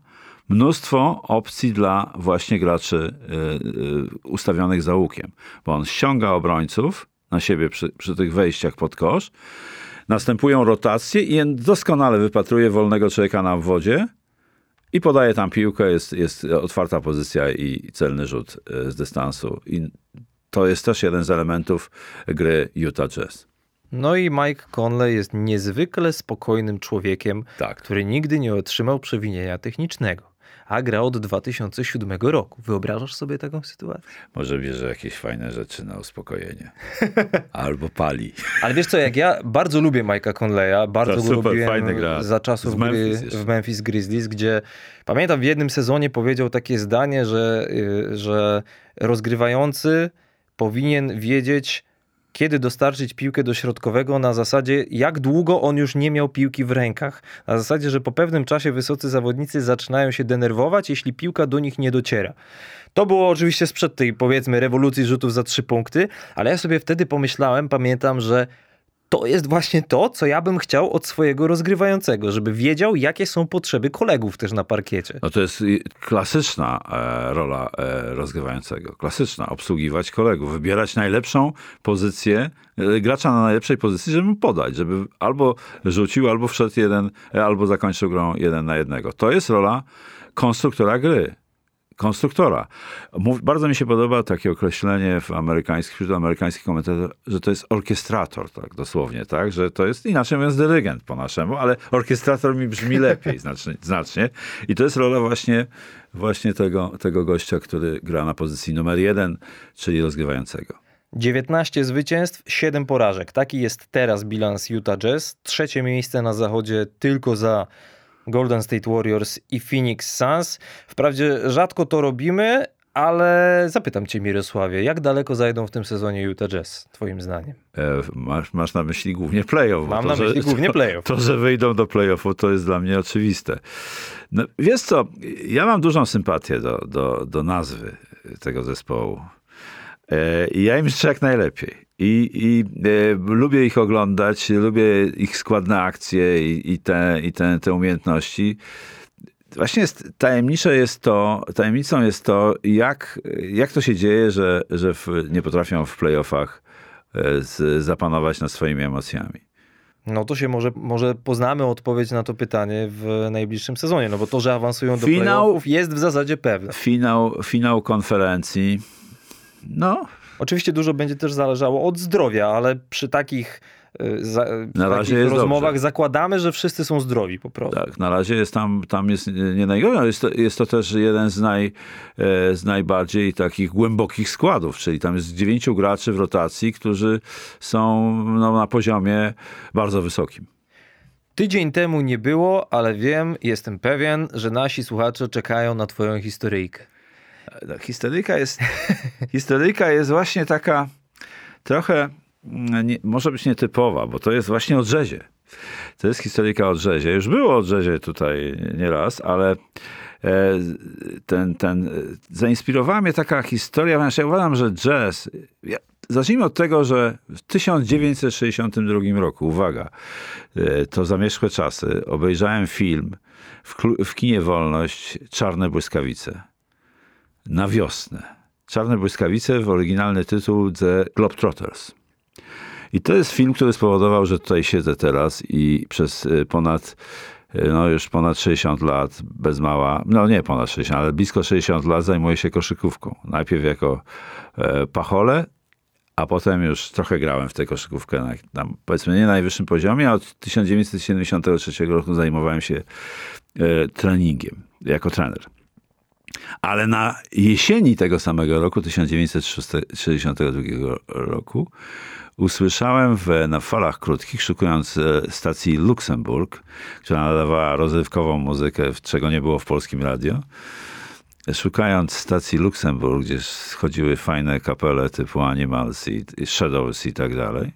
mnóstwo opcji dla właśnie graczy y, y, ustawionych za łukiem, bo on ściąga obrońców na siebie przy, przy tych wejściach pod kosz, następują rotacje i on doskonale wypatruje wolnego człowieka na wodzie i podaje tam piłkę, jest, jest otwarta pozycja i celny rzut y, z dystansu. I to jest też jeden z elementów gry Utah Jazz. No i Mike Conley jest niezwykle spokojnym człowiekiem, Tak. który nigdy nie otrzymał przewinienia technicznego. a gra od 2007 roku. Wyobrażasz sobie taką sytuację? Może bierze jakieś fajne rzeczy na uspokojenie. Albo pali. Ale wiesz co, jak ja bardzo lubię Mike'a Conleya, bardzo To go super, lubiłem za czasów Memphis gry jeszcze. w Memphis Grizzlies, gdzie pamiętam w jednym sezonie powiedział takie zdanie, że, y, że rozgrywający powinien wiedzieć, kiedy dostarczyć piłkę do środkowego na zasadzie, jak długo on już nie miał piłki w rękach. Na zasadzie, że po pewnym czasie wysocy zawodnicy zaczynają się denerwować, jeśli piłka do nich nie dociera. To było oczywiście sprzed tej, powiedzmy, rewolucji rzutów za trzy punkty, ale ja sobie wtedy pomyślałem, pamiętam, że to jest właśnie to, co ja bym chciał od swojego rozgrywającego, żeby wiedział, jakie są potrzeby kolegów też na parkiecie. No to jest klasyczna e, rola e, rozgrywającego. Klasyczna. Obsługiwać kolegów. Wybierać najlepszą pozycję, e, gracza na najlepszej pozycji, żeby mu podać. Żeby albo rzucił, albo wszedł jeden, e, albo zakończył grą jeden na jednego. To jest rola konstruktora gry. Konstruktora. Mów, bardzo mi się podoba takie określenie w amerykańskich, wśród amerykańskich komentatorów, że to jest orkiestrator, tak dosłownie, tak? Że to jest inaczej mówiąc dyrygent po naszemu, ale orkiestrator mi brzmi lepiej znacznie. znacznie. I to jest rola właśnie, właśnie tego, tego gościa, który gra na pozycji numer jeden, czyli rozgrywającego. 19 zwycięstw, 7 porażek. Taki jest teraz bilans Utah Jazz. Trzecie miejsce na zachodzie tylko za Golden State Warriors i Phoenix Suns. Wprawdzie rzadko to robimy, ale zapytam cię Mirosławie, jak daleko zajdą w tym sezonie Utah Jazz, twoim zdaniem? E, masz, masz na myśli głównie playoff. Mam to, na że- myśli głównie playoff. To, że wyjdą do playoffu, to jest dla mnie oczywiste. No, wiesz co, ja mam dużą sympatię do, do, do nazwy tego zespołu. E, I ja im życzę jak najlepiej. I, i e, lubię ich oglądać, lubię ich składne akcje i, i, te, i te, te umiejętności. Właśnie jest, tajemnicze jest to, tajemnicą jest to, jak, jak to się dzieje, że, że w, nie potrafią w playoffach e, z, zapanować nad swoimi emocjami. No to się może, może poznamy odpowiedź na to pytanie w najbliższym sezonie, no bo to, że awansują do Finał- playoffów jest w zasadzie pewne. Finał, finał konferencji. No, Oczywiście dużo będzie też zależało od zdrowia, ale przy takich, y, za, przy Na razie rozmowach dobrze. zakładamy, że wszyscy są zdrowi po prostu. tak, na razie jest tam, tam jest nie najgorzej, ale jest to, jest to też jeden z, naj, e, z najbardziej takich głębokich składów, czyli tam jest dziewięciu graczy w rotacji, którzy są no, na poziomie bardzo wysokim. Tydzień temu nie było, ale wiem, jestem pewien, że nasi słuchacze czekają na twoją historyjkę. No, Historyjka jest, historyjka jest właśnie taka trochę, mm, nie, może być nietypowa, bo to jest właśnie o jazzie. To jest historyjka o jazzie. Już było o jazzie tutaj nieraz, ale e, ten, ten, e, zainspirowała mnie taka historia, ponieważ ja uważam, że jazz, ja, zacznijmy od tego, że w 1962 roku, uwaga, e, to zamierzchłe czasy, obejrzałem film w, w kinie Wolność Czarne Błyskawice na wiosnę. Czarne błyskawice w oryginalny tytuł The Globetrotters. I to jest film, który spowodował, że tutaj siedzę teraz i przez y, ponad, y, no już ponad 60 lat, bez mała, no nie ponad 60, ale blisko 60 lat zajmuję się koszykówką. Najpierw jako e, pachole, a potem już trochę grałem w tę koszykówkę na, tam, powiedzmy nie na najwyższym poziomie, a od 1973 roku zajmowałem się e, treningiem jako trener. Ale na jesieni tego samego roku, 1962 roku, usłyszałem w, na falach krótkich, szukując e, stacji Luksemburg, która nadawała rozrywkową muzykę, czego nie było w polskim radio, szukając stacji Luksemburg, gdzie schodziły fajne kapele typu Animals i, Shadows i tak dalej,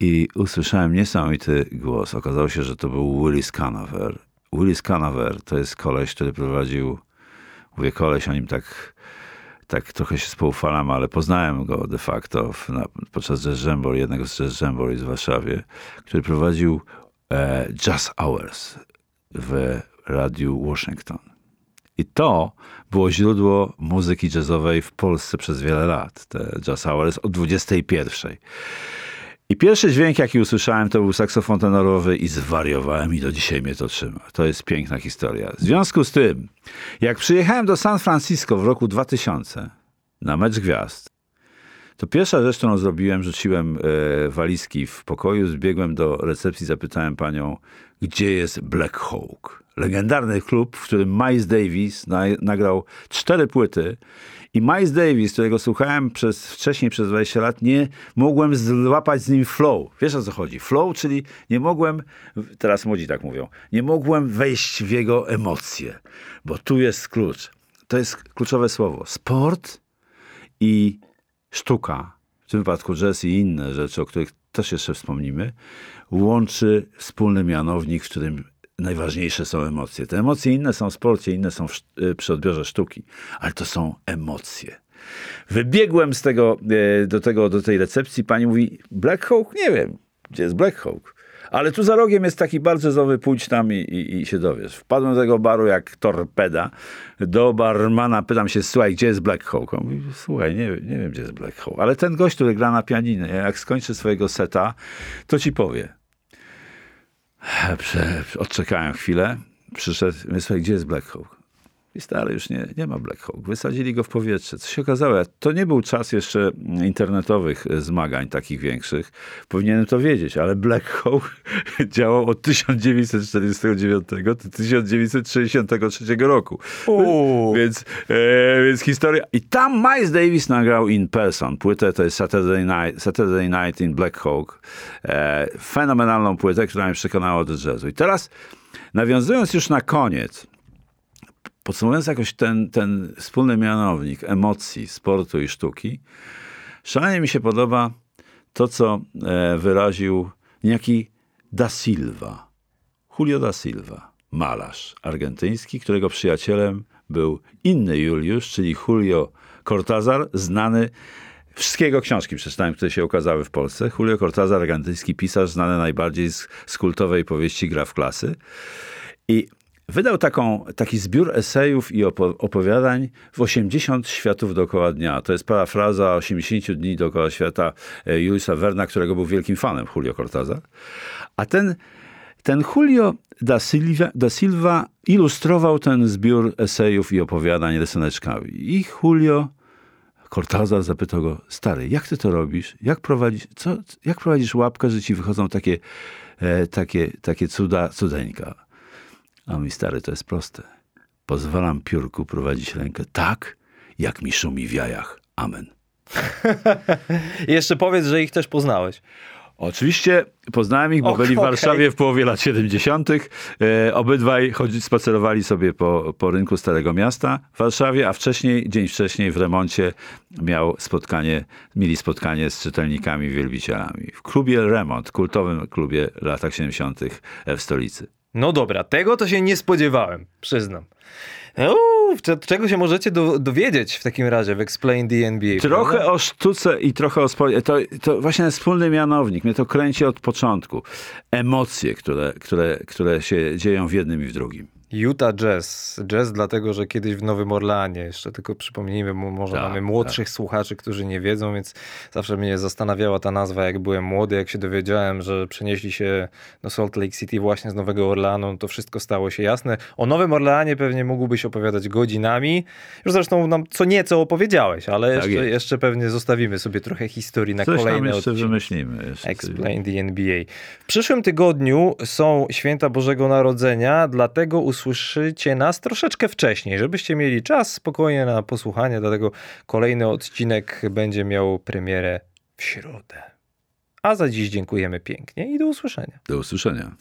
i usłyszałem niesamowity głos. Okazało się, że to był Willis Canover. Willis Canover to jest koleś, który prowadził, mówię koleś, o nim tak, tak trochę się spoufalam, ale poznałem go de facto w, na, podczas Jazz Jamboree, jednego z Jazz Jamboree w Warszawie, który prowadził e, Jazz Hours w radiu Washington. I to było źródło muzyki jazzowej w Polsce przez wiele lat. Te Jazz Hours o 21. I pierwszy dźwięk, jaki usłyszałem, to był saksofon tenorowy i zwariowałem i do dzisiaj mnie to trzyma. To jest piękna historia. W związku z tym, jak przyjechałem do San Francisco w roku 2000 na mecz gwiazd, to pierwsza rzecz, którą zrobiłem, rzuciłem e, walizki w pokoju, zbiegłem do recepcji, zapytałem panią, gdzie jest Black Hawk. Legendarny klub, w którym Miles Davis na, nagrał cztery płyty i Miles Davis, którego słuchałem przez, wcześniej przez 20 lat, nie mogłem złapać z nim flow. Wiesz o co chodzi? Flow, czyli nie mogłem, teraz młodzi tak mówią, nie mogłem wejść w jego emocje, bo tu jest klucz. To jest kluczowe słowo. Sport i sztuka, w tym wypadku jazz i inne rzeczy, o których też jeszcze wspomnimy, łączy wspólny mianownik, w którym najważniejsze są emocje. Te emocje inne są w sporcie, inne są w, y, przy odbiorze sztuki, ale to są emocje. Wybiegłem z tego, y, do, tego, do tej recepcji, pani mówi, Black Hawk? Nie wiem, gdzie jest Black Hawk. Ale tu za rogiem jest taki bardzo zowy, pójdź tam i, i, i, się dowiesz. Wpadłem do tego baru jak torpeda. Do barmana pytam się, słuchaj, gdzie jest Black Hawk? On mówi, słuchaj, nie, nie wiem, gdzie jest Black Hawk. Ale ten gość, który gra na pianinie, jak skończy swojego seta, to ci powie. Odczekałem chwilę, przyszedł, myślę, gdzie jest Black Hawk? I stary, już nie, nie ma Black Hawk. Wysadzili go w powietrze. Co się okazało? To nie był czas jeszcze internetowych zmagań takich większych. Powinienem to wiedzieć, ale Black Hawk działał od 1949 do 1963 roku. Więc, e, więc historia. I tam Miles Davis nagrał In Person. Płytę to jest Saturday Night, Saturday Night in Black Hawk. E, fenomenalną płytę, która mnie przekonała do jazzu. I teraz nawiązując już na koniec, podsumowując jakoś ten, ten wspólny mianownik emocji, sportu i sztuki, szalenie mi się podoba to, co e, wyraził niejaki Da Silva, Julio Da Silva, malarz argentyński, którego przyjacielem był inny Juliusz, czyli Julio Cortázar, znany Wszystkiego książki przeczytałem, które się ukazały w Polsce. Julio Cortázar, argentyński pisarz, znany najbardziej z, z kultowej powieści Gra w klasy. I Wydał taką, taki zbiór esejów i opowiadań w 80 światów dookoła dnia. To jest parafraza 80 dni dookoła świata e, Juliusa Werna, którego był wielkim fanem Julio Cortázar. A ten, ten Julio da Silva, da Silva ilustrował ten zbiór esejów i opowiadań rysuneczkami. I Julio Cortázar zapytał go, stary, jak ty to robisz? Jak prowadzisz, co, jak prowadzisz łapkę, że ci wychodzą takie, e, takie, takie cuda, cudeńka? A mój stary, to jest proste. Pozwalam piórku prowadzić rękę tak, jak mi szumi w jajach. Amen. Jeszcze powiedz, że ich też poznałeś. Oczywiście poznałem ich, bo byli w Warszawie w połowie lat 70. E, obydwaj chodzi, spacerowali sobie po, po rynku Starego Miasta w Warszawie, a wcześniej, dzień wcześniej w remoncie miał spotkanie, mieli spotkanie z czytelnikami, wielbicielami. W klubie Remont, kultowym klubie latach 70. w stolicy. No dobra, tego to się nie spodziewałem, przyznam. Czego się możecie do, dowiedzieć w takim razie w Explain the NBA? Trochę prawda? o sztuce i trochę o sporcie. To, to właśnie wspólny mianownik. Mnie to kręci od początku. Emocje, które, które, które się dzieją w jednym i w drugim. Utah Jazz. Jazz dlatego, że kiedyś w Nowym Orleanie, jeszcze tylko przypomnijmy, bo może tak, mamy młodszych tak. słuchaczy, którzy nie wiedzą, więc zawsze mnie zastanawiała ta nazwa, jak byłem młody, jak się dowiedziałem, że przenieśli się do Salt Lake City właśnie z Nowego Orleanu, to wszystko stało się jasne. O Nowym Orleanie pewnie mógłbyś opowiadać godzinami. Już zresztą nam co nieco opowiedziałeś, ale tak jeszcze, jeszcze pewnie zostawimy sobie trochę historii na Coś kolejne jeszcze odcinki. wymyślimy. Jeszcze Explain the NBA. W przyszłym tygodniu są święta Bożego Narodzenia, dlatego usłyszeliśmy usłyszycie nas troszeczkę wcześniej, żebyście mieli czas spokojnie na posłuchanie, dlatego kolejny odcinek będzie miał premierę w środę. A za dziś dziękujemy pięknie i do usłyszenia. Do usłyszenia.